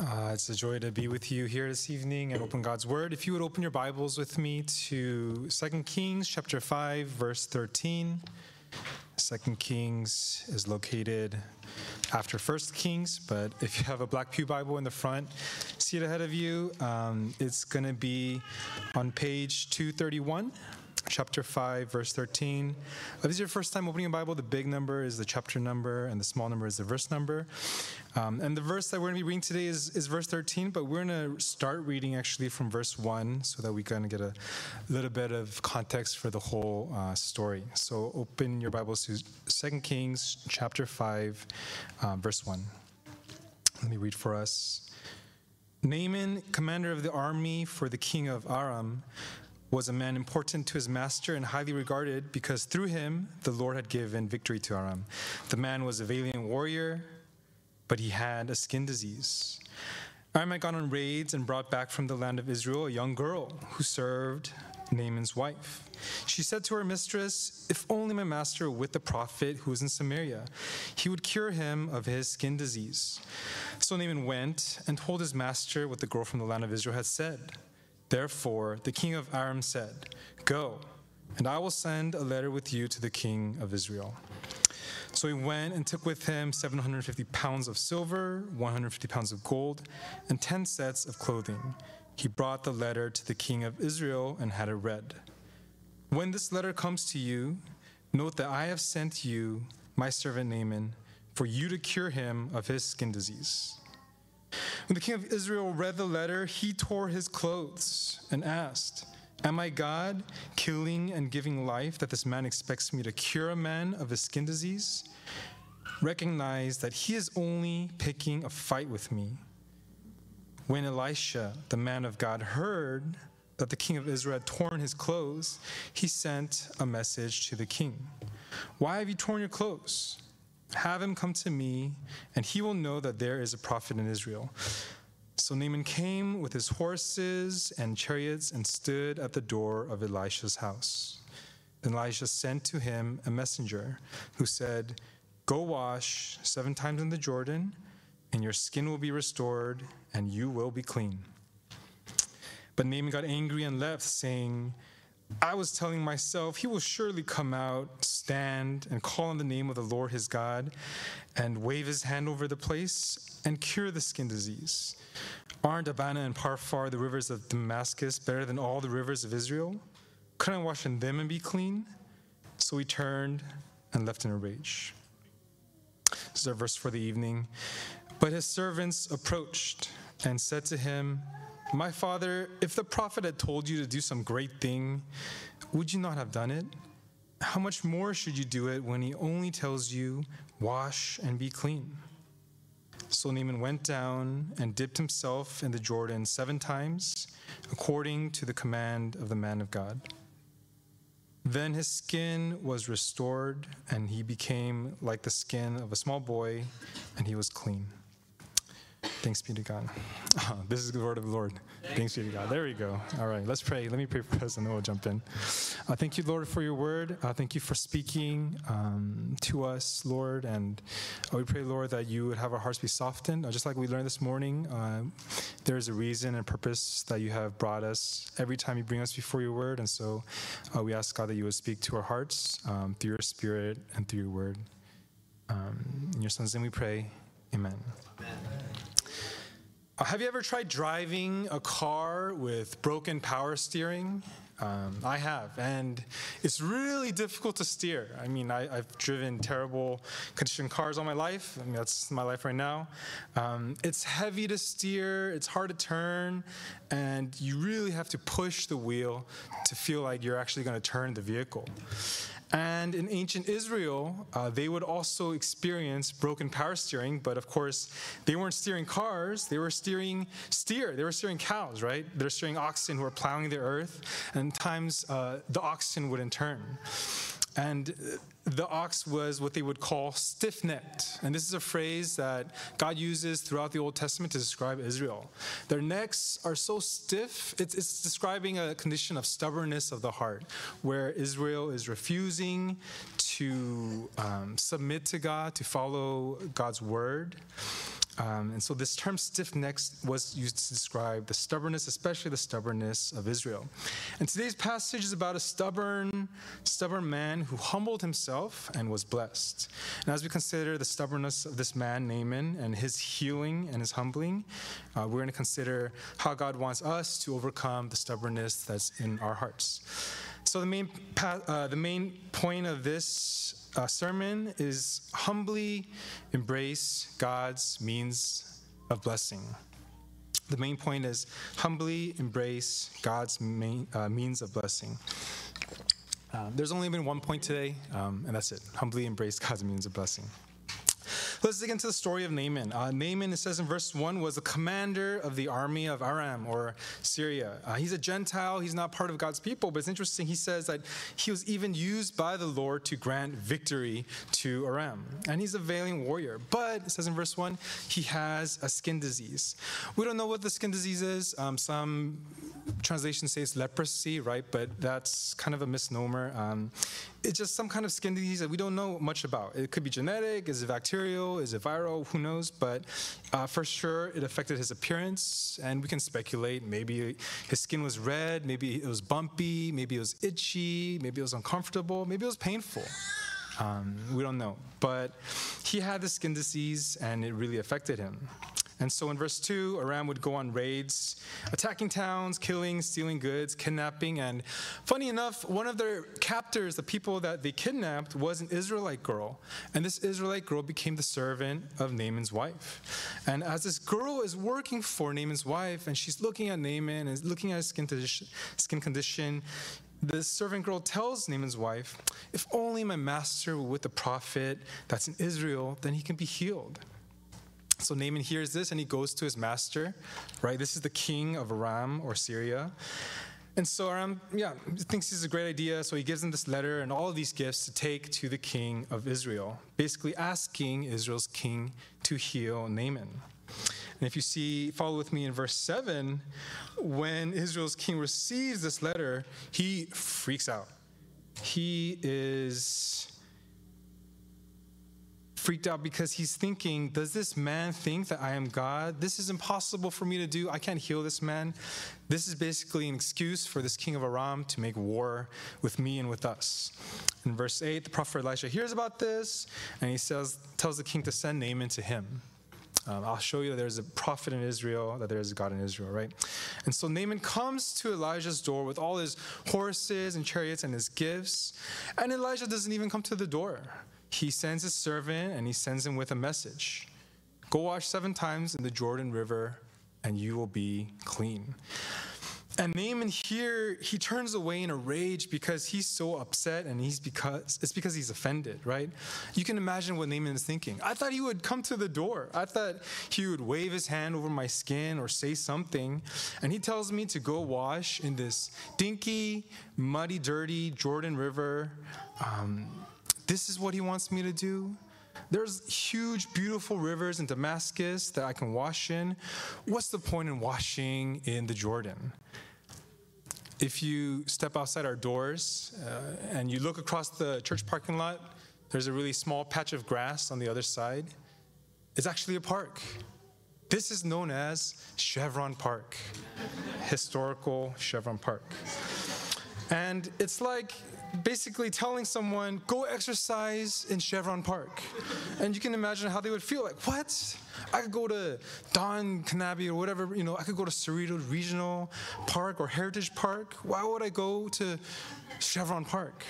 Uh, it's a joy to be with you here this evening and open God's Word. If you would open your Bibles with me to 2 Kings chapter 5, verse 13. 2 Kings is located after 1 Kings, but if you have a Black Pew Bible in the front see it ahead of you, um, it's going to be on page 231 chapter 5, verse 13. If this is your first time opening a Bible, the big number is the chapter number and the small number is the verse number. Um, and the verse that we're going to be reading today is, is verse 13, but we're going to start reading actually from verse 1 so that we of get a little bit of context for the whole uh, story. So open your Bibles to 2 Kings chapter 5, uh, verse 1. Let me read for us. Naaman, commander of the army for the king of Aram, was a man important to his master and highly regarded because through him the Lord had given victory to Aram. The man was a valiant warrior, but he had a skin disease. Aram had gone on raids and brought back from the land of Israel a young girl who served Naaman's wife. She said to her mistress, If only my master were with the prophet who is in Samaria, he would cure him of his skin disease. So Naaman went and told his master what the girl from the land of Israel had said. Therefore, the king of Aram said, Go, and I will send a letter with you to the king of Israel. So he went and took with him 750 pounds of silver, 150 pounds of gold, and 10 sets of clothing. He brought the letter to the king of Israel and had it read. When this letter comes to you, note that I have sent you my servant Naaman for you to cure him of his skin disease. When the king of Israel read the letter, he tore his clothes and asked, Am I God, killing and giving life, that this man expects me to cure a man of his skin disease? Recognize that he is only picking a fight with me. When Elisha, the man of God, heard that the king of Israel had torn his clothes, he sent a message to the king Why have you torn your clothes? Have him come to me, and he will know that there is a prophet in Israel. So Naaman came with his horses and chariots and stood at the door of Elisha's house. Then Elisha sent to him a messenger who said, Go wash seven times in the Jordan, and your skin will be restored, and you will be clean. But Naaman got angry and left, saying, I was telling myself, he will surely come out, stand, and call on the name of the Lord his God, and wave his hand over the place and cure the skin disease. Aren't Abana and Pharpar, the rivers of Damascus, better than all the rivers of Israel? Couldn't I wash in them and be clean? So he turned and left in a rage. This is our verse for the evening. But his servants approached and said to him, my father, if the prophet had told you to do some great thing, would you not have done it? How much more should you do it when he only tells you, wash and be clean? So Naaman went down and dipped himself in the Jordan seven times, according to the command of the man of God. Then his skin was restored, and he became like the skin of a small boy, and he was clean. Thanks be to God. Oh, this is the word of the Lord. Thanks be to God. There we go. All right, let's pray. Let me pray for us and then we'll jump in. Uh, thank you, Lord, for your word. Uh, thank you for speaking um, to us, Lord. And uh, we pray, Lord, that you would have our hearts be softened. Uh, just like we learned this morning, uh, there is a reason and purpose that you have brought us every time you bring us before your word. And so uh, we ask, God, that you would speak to our hearts um, through your spirit and through your word. Um, in your son's name we pray. Amen. Amen. Uh, have you ever tried driving a car with broken power steering? Um, I have, and it's really difficult to steer. I mean, I, have driven terrible condition cars all my life. I mean, that's my life right now. Um, it's heavy to steer, it's hard to turn, and you really have to push the wheel to feel like you're actually going to turn the vehicle. And in ancient Israel, uh, they would also experience broken power steering, but of course, they weren't steering cars, they were steering steer, they were steering cows, right? They're steering oxen who are plowing the earth, and times uh, the oxen wouldn't turn. And the ox was what they would call stiff necked. And this is a phrase that God uses throughout the Old Testament to describe Israel. Their necks are so stiff, it's, it's, describing a condition of stubbornness of the heart, where Israel is refusing to um, submit to God, to follow God's word. Um, and so this term stiff necked was used to describe the stubbornness, especially the stubbornness of Israel. And today's passage is about a stubborn, stubborn man who humbled himself and was blessed. And as we consider the stubbornness of this man, Naaman, and his healing and his humbling, uh, we're going to consider how God wants us to overcome the stubbornness that's in our hearts. So the main, uh, the main point of this uh, sermon is humbly embrace God's means of blessing. The main point is humbly embrace God's main, uh, means of blessing. Um, there's only been one point today, um, and that's it. Humbly embrace God's means of blessing. Let's dig into the story of Naaman. Uh, Naaman, it says in verse 1, was the commander of the army of Aram or Syria. Uh, he's a Gentile, he's not part of God's people, but it's interesting. He says that he was even used by the Lord to grant victory to Aram. And he's a valiant warrior. But it says in verse 1, he has a skin disease. We don't know what the skin disease is. Um, some translations say it's leprosy, right? But that's kind of a misnomer. Um, it's just some kind of skin disease that we don't know much about. It could be genetic, is it bacterial, is it viral, who knows? But uh, for sure, it affected his appearance, and we can speculate. Maybe his skin was red, maybe it was bumpy, maybe it was itchy, maybe it was uncomfortable, maybe it was painful. Um, we don't know. But he had the skin disease, and it really affected him. And so in verse 2, Aram would go on raids, attacking towns, killing, stealing goods, kidnapping. And funny enough, one of their captors, the people that they kidnapped, was an Israelite girl. And this Israelite girl became the servant of Naaman's wife. And as this girl is working for Naaman's wife, and she's looking at Naaman and looking at his skin condition, skin condition the servant girl tells Naaman's wife, If only my master were with the prophet that's in Israel, then he can be healed. So Naaman hears this and he goes to his master, right? This is the king of Aram or Syria. And so Aram, yeah, thinks this is a great idea. So he gives him this letter and all of these gifts to take to the king of Israel, basically asking Israel's king to heal Naaman. And if you see, follow with me in verse 7, when Israel's king receives this letter, he freaks out. He is freaked out because he's thinking, Does this man think that I am God? This is impossible for me to do. I can't heal this man. This is basically an excuse for this king of Aram to make war with me and with us. In verse 8, the prophet Elisha hears about this and he says, tells the king to send Naaman to him. Um, I'll show you that there's a prophet in Israel, that there is a God in Israel, right? And so Naaman comes to Elijah's door with all his horses and chariots and his gifts, and Elijah doesn't even come to the door he sends his servant and he sends him with a message Go wash seven times in the Jordan River, and you will be clean. And Naaman here, he turns away in a rage because he's so upset and he's because it's because he's offended, right? You can imagine what Naaman is thinking. I thought he would come to the door. I thought he would wave his hand over my skin or say something. And he tells me to go wash in this dinky, muddy, dirty Jordan River. Um, this is what he wants me to do. There's huge, beautiful rivers in Damascus that I can wash in. What's the point in washing in the Jordan? If you step outside our doors uh, and you look across the church parking lot, there's a really small patch of grass on the other side. It's actually a park. This is known as Chevron Park, historical Chevron Park. And it's like basically telling someone, go exercise in Chevron Park. And you can imagine how they would feel like, what? I could go to Don Knabe or whatever, you know, I could go to Cerritos Regional Park or Heritage Park. Why would I go to Chevron Park?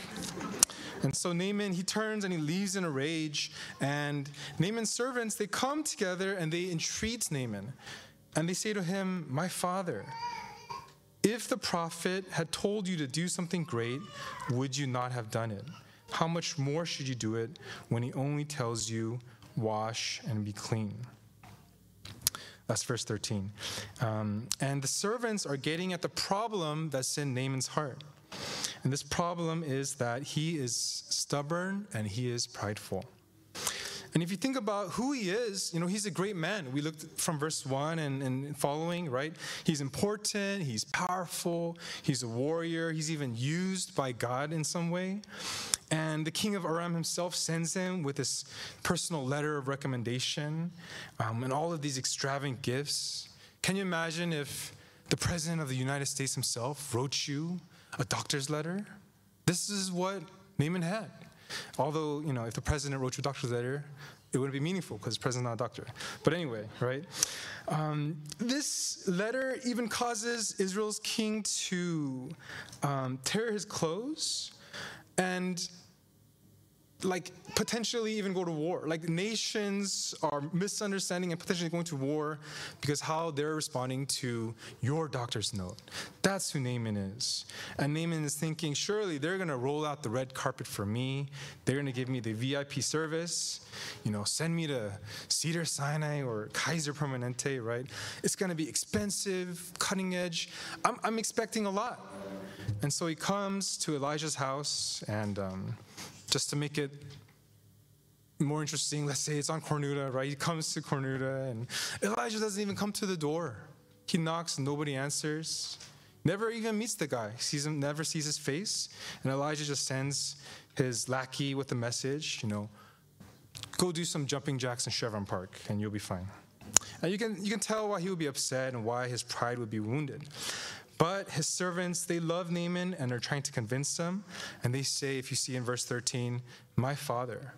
And so Naaman, he turns and he leaves in a rage. And Naaman's servants, they come together and they entreat Naaman. And they say to him, My father, if the prophet had told you to do something great, would you not have done it? How much more should you do it when he only tells you, wash and be clean? That's verse 13. Um, and the servants are getting at the problem that's in Naaman's heart. And this problem is that he is stubborn and he is prideful. And if you think about who he is, you know, he's a great man. We looked from verse 1 and, and following, right? He's important, he's powerful, he's a warrior, he's even used by God in some way. And the king of Aram himself sends him with this personal letter of recommendation um, and all of these extravagant gifts. Can you imagine if the president of the United States himself wrote you a doctor's letter? This is what Naaman had. Although, you know, if the president wrote you a doctor's letter, it wouldn't be meaningful because the president's not a doctor. But anyway, right? Um, this letter even causes Israel's king to um, tear his clothes and like potentially even go to war. Like nations are misunderstanding and potentially going to war because how they're responding to your doctor's note. That's who Naaman is. And Naaman is thinking, surely they're going to roll out the red carpet for me. They're going to give me the VIP service. You know, send me to Cedar Sinai or Kaiser Permanente, right? It's going to be expensive, cutting edge. I'm, I'm expecting a lot. And so he comes to Elijah's house and. Um, just to make it more interesting, let's say it's on Cornuta, right? He comes to Cornuta and Elijah doesn't even come to the door. He knocks, nobody answers. Never even meets the guy. Sees him, never sees his face. And Elijah just sends his lackey with a message, you know, go do some jumping jacks in Chevron Park and you'll be fine. And you can, you can tell why he would be upset and why his pride would be wounded. But his servants, they love Naaman and are trying to convince him. And they say, if you see in verse 13, my father.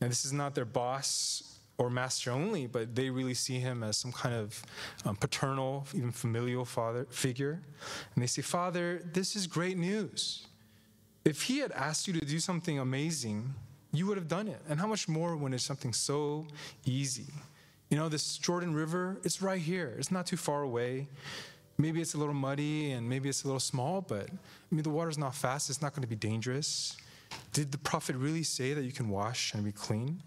Now, this is not their boss or master only, but they really see him as some kind of um, paternal, even familial father figure. And they say, Father, this is great news. If he had asked you to do something amazing, you would have done it. And how much more when it's something so easy? You know, this Jordan River, it's right here, it's not too far away. Maybe it's a little muddy and maybe it's a little small, but I mean, the water's not fast, it's not going to be dangerous. Did the prophet really say that you can wash and be clean?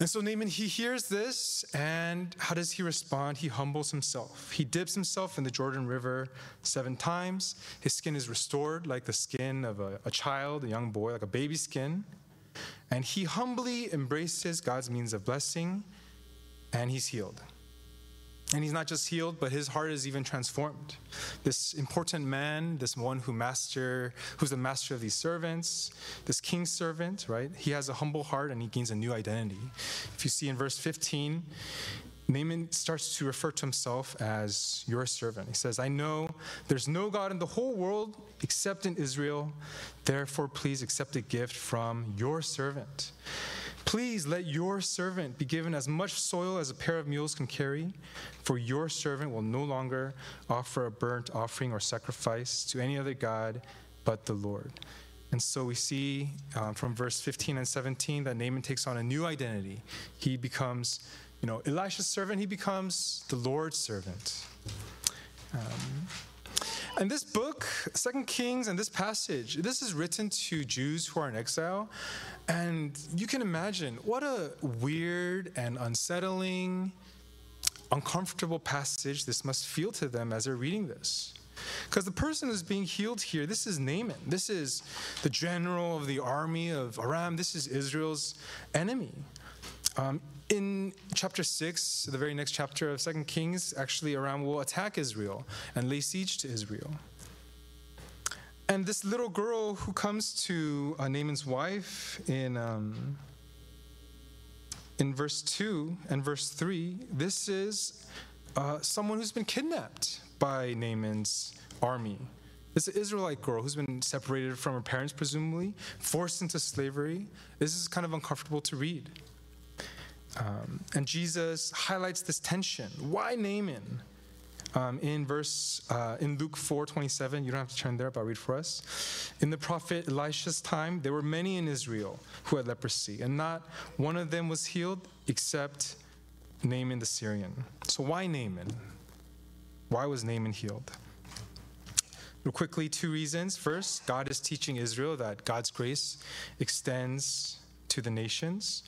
And so Naaman, he hears this, and how does he respond? He humbles himself. He dips himself in the Jordan River seven times. His skin is restored like the skin of a, a child, a young boy, like a baby skin. And he humbly embraces God's means of blessing, and he's healed. And he's not just healed, but his heart is even transformed. This important man, this one who master, who's the master of these servants, this king's servant, right? He has a humble heart and he gains a new identity. If you see in verse 15, Naaman starts to refer to himself as your servant. He says, I know there's no God in the whole world except in Israel. Therefore, please accept a gift from your servant. Please let your servant be given as much soil as a pair of mules can carry, for your servant will no longer offer a burnt offering or sacrifice to any other God but the Lord. And so we see um, from verse 15 and 17 that Naaman takes on a new identity. He becomes, you know, Elisha's servant, he becomes the Lord's servant. Um, and this book, Second Kings, and this passage, this is written to Jews who are in exile. And you can imagine what a weird and unsettling, uncomfortable passage this must feel to them as they're reading this. Because the person who's being healed here, this is Naaman. This is the general of the army of Aram. This is Israel's enemy. Um, in chapter 6, the very next chapter of Second Kings, actually Aram will attack Israel and lay siege to Israel. And this little girl who comes to uh, Naaman's wife in, um, in verse 2 and verse 3, this is uh, someone who's been kidnapped by Naaman's army. Is an Israelite girl who's been separated from her parents, presumably, forced into slavery. This is kind of uncomfortable to read. Um, and Jesus highlights this tension. Why Naaman? Um, in verse uh, in Luke 4 27, you don't have to turn there, but I'll read for us. In the prophet Elisha's time, there were many in Israel who had leprosy, and not one of them was healed except Naaman the Syrian. So why Naaman? Why was Naaman healed? Real quickly, two reasons. First, God is teaching Israel that God's grace extends to the nations.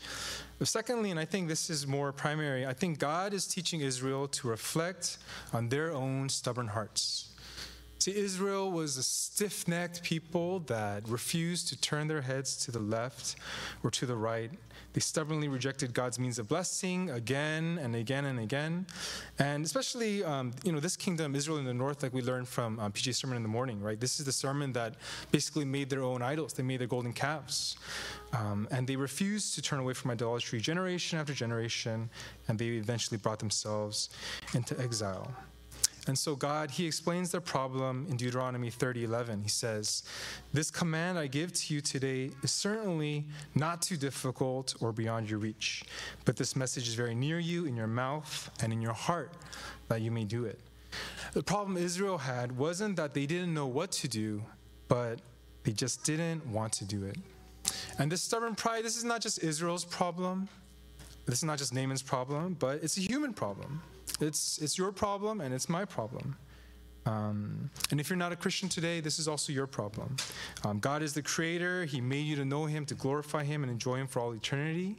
But secondly, and I think this is more primary, I think God is teaching Israel to reflect on their own stubborn hearts. See, Israel was a stiff necked people that refused to turn their heads to the left or to the right. They stubbornly rejected God's means of blessing again and again and again. And especially, um, you know, this kingdom, Israel in the north, like we learned from um, PJ's sermon in the morning, right? This is the sermon that basically made their own idols. They made their golden calves. Um, and they refused to turn away from idolatry generation after generation, and they eventually brought themselves into exile. And so God, he explains their problem in Deuteronomy 30:11. He says, "This command I give to you today is certainly not too difficult or beyond your reach, but this message is very near you in your mouth and in your heart that you may do it." The problem Israel had wasn't that they didn't know what to do, but they just didn't want to do it. And this stubborn pride, this is not just Israel's problem. This is not just Naaman's problem, but it's a human problem. It's, it's your problem and it's my problem. Um, and if you're not a Christian today, this is also your problem. Um, God is the creator, He made you to know Him, to glorify Him, and enjoy Him for all eternity.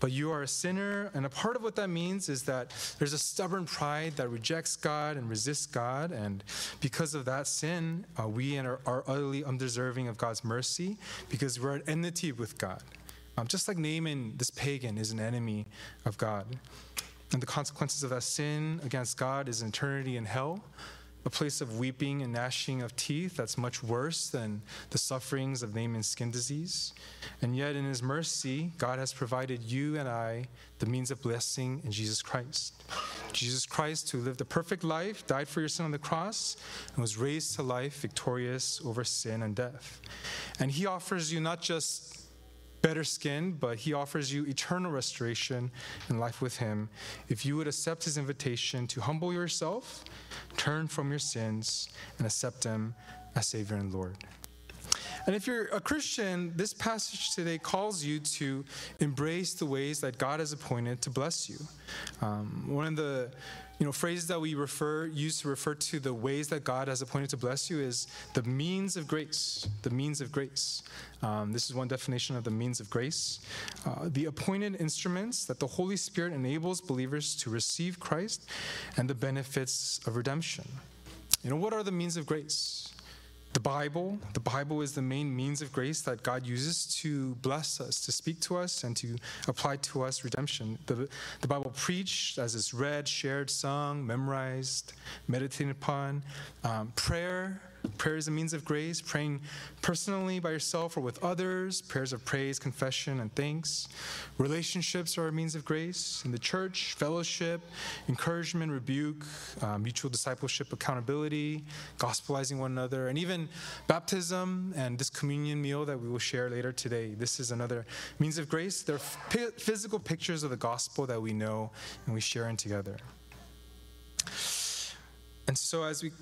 But you are a sinner, and a part of what that means is that there's a stubborn pride that rejects God and resists God. And because of that sin, uh, we are, are utterly undeserving of God's mercy because we're at enmity with God. Um, just like Naaman, this pagan, is an enemy of God. And the consequences of that sin against God is eternity in hell, a place of weeping and gnashing of teeth that's much worse than the sufferings of Naaman's skin disease. And yet, in His mercy, God has provided you and I the means of blessing in Jesus Christ. Jesus Christ, who lived a perfect life, died for your sin on the cross, and was raised to life victorious over sin and death. And He offers you not just better skin, but he offers you eternal restoration and life with him if you would accept his invitation to humble yourself, turn from your sins, and accept him as Savior and Lord. And if you're a Christian, this passage today calls you to embrace the ways that God has appointed to bless you. Um, one of the you know, phrases that we refer use to refer to the ways that God has appointed to bless you is the means of grace. The means of grace. Um, this is one definition of the means of grace. Uh, the appointed instruments that the Holy Spirit enables believers to receive Christ and the benefits of redemption. You know, what are the means of grace? The Bible, the Bible is the main means of grace that God uses to bless us, to speak to us, and to apply to us redemption. The, the Bible preached as it's read, shared, sung, memorized, meditated upon. Um, prayer, Prayer is a means of grace, praying personally by yourself or with others, prayers of praise, confession, and thanks. Relationships are a means of grace. In the church, fellowship, encouragement, rebuke, uh, mutual discipleship, accountability, gospelizing one another, and even baptism and this communion meal that we will share later today. This is another means of grace. They're physical pictures of the gospel that we know and we share in together. And so, as we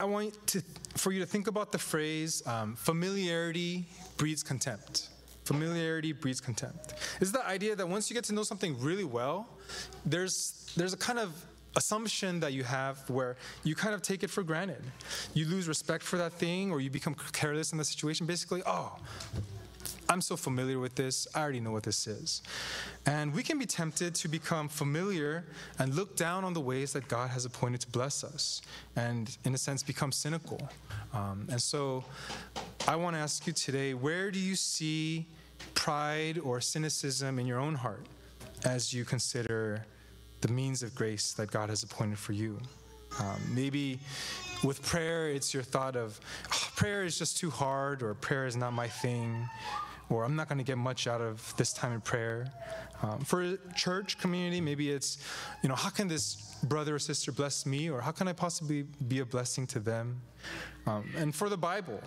I want to, for you to think about the phrase um, familiarity breeds contempt. Familiarity breeds contempt. Is the idea that once you get to know something really well, there's, there's a kind of assumption that you have where you kind of take it for granted. You lose respect for that thing or you become careless in the situation. Basically, oh, I'm so familiar with this, I already know what this is. And we can be tempted to become familiar and look down on the ways that God has appointed to bless us, and in a sense, become cynical. Um, and so I want to ask you today where do you see pride or cynicism in your own heart as you consider the means of grace that God has appointed for you? Um, maybe with prayer, it's your thought of oh, prayer is just too hard, or prayer is not my thing or I'm not going to get much out of this time in prayer. Um, for church community, maybe it's, you know, how can this brother or sister bless me, or how can I possibly be a blessing to them? Um, and for the Bible,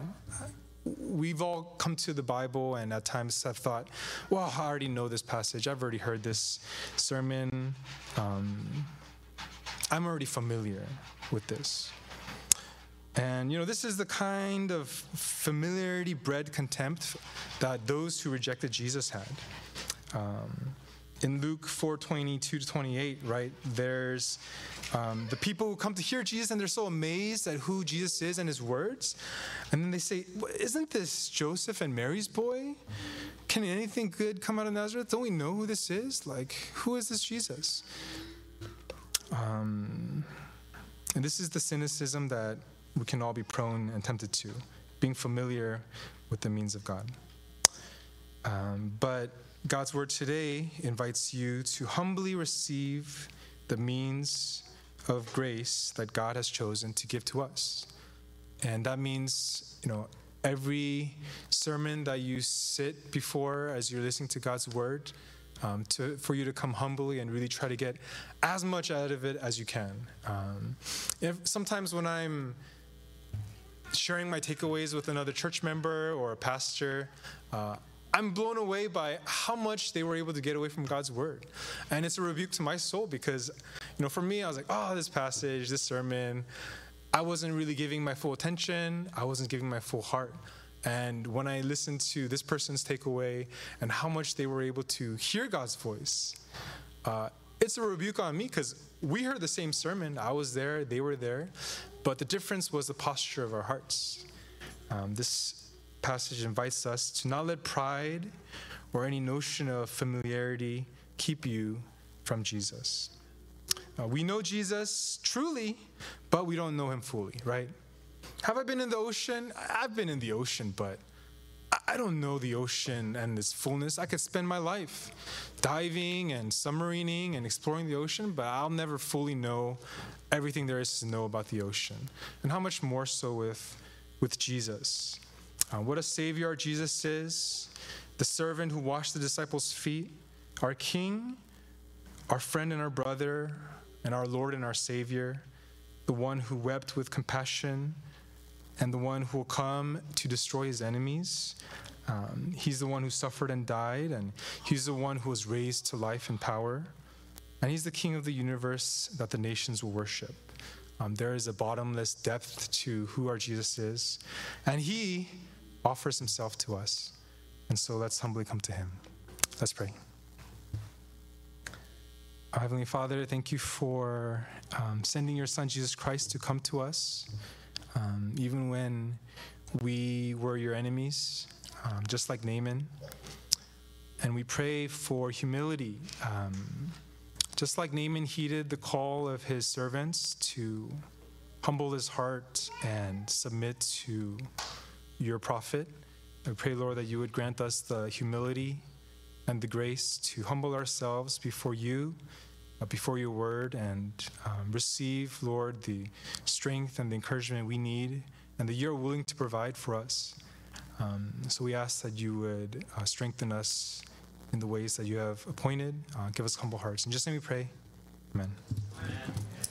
we've all come to the Bible and at times have thought, well, I already know this passage. I've already heard this sermon. Um, I'm already familiar with this. And, you know, this is the kind of familiarity bred contempt that those who rejected Jesus had. Um, in Luke 4 22 to 28, right, there's um, the people who come to hear Jesus and they're so amazed at who Jesus is and his words. And then they say, Isn't this Joseph and Mary's boy? Can anything good come out of Nazareth? Don't we know who this is? Like, who is this Jesus? Um, and this is the cynicism that we can all be prone and tempted to, being familiar with the means of God. Um, but God's word today invites you to humbly receive the means of grace that God has chosen to give to us. And that means, you know, every sermon that you sit before as you're listening to God's word, um, to, for you to come humbly and really try to get as much out of it as you can. Um, if, sometimes when I'm sharing my takeaways with another church member or a pastor, uh, I'm blown away by how much they were able to get away from God's word. And it's a rebuke to my soul because, you know, for me, I was like, oh, this passage, this sermon, I wasn't really giving my full attention, I wasn't giving my full heart. And when I listened to this person's takeaway and how much they were able to hear God's voice, uh, it's a rebuke on me because we heard the same sermon. I was there, they were there, but the difference was the posture of our hearts. Um, this passage invites us to not let pride or any notion of familiarity keep you from Jesus. Uh, we know Jesus truly, but we don't know him fully, right? Have I been in the ocean? I've been in the ocean, but I don't know the ocean and its fullness. I could spend my life diving and submarining and exploring the ocean, but I'll never fully know everything there is to know about the ocean. And how much more so with, with Jesus? Uh, what a Savior Jesus is, the servant who washed the disciples' feet, our King, our friend and our brother, and our Lord and our Savior, the one who wept with compassion, and the one who will come to destroy his enemies. Um, he's the one who suffered and died, and he's the one who was raised to life and power. And he's the king of the universe that the nations will worship. Um, there is a bottomless depth to who our Jesus is, and he offers himself to us. And so let's humbly come to him. Let's pray. Our Heavenly Father, thank you for um, sending your Son, Jesus Christ, to come to us, um, even when we were your enemies, um, just like Naaman. And we pray for humility, um, just like Naaman heeded the call of his servants to humble his heart and submit to your prophet. I pray, Lord, that you would grant us the humility and the grace to humble ourselves before you, before your word, and um, receive, Lord, the strength and the encouragement we need and that you're willing to provide for us. Um, so we ask that you would uh, strengthen us in the ways that you have appointed. Uh, give us humble hearts. In just name we pray. Amen. Amen.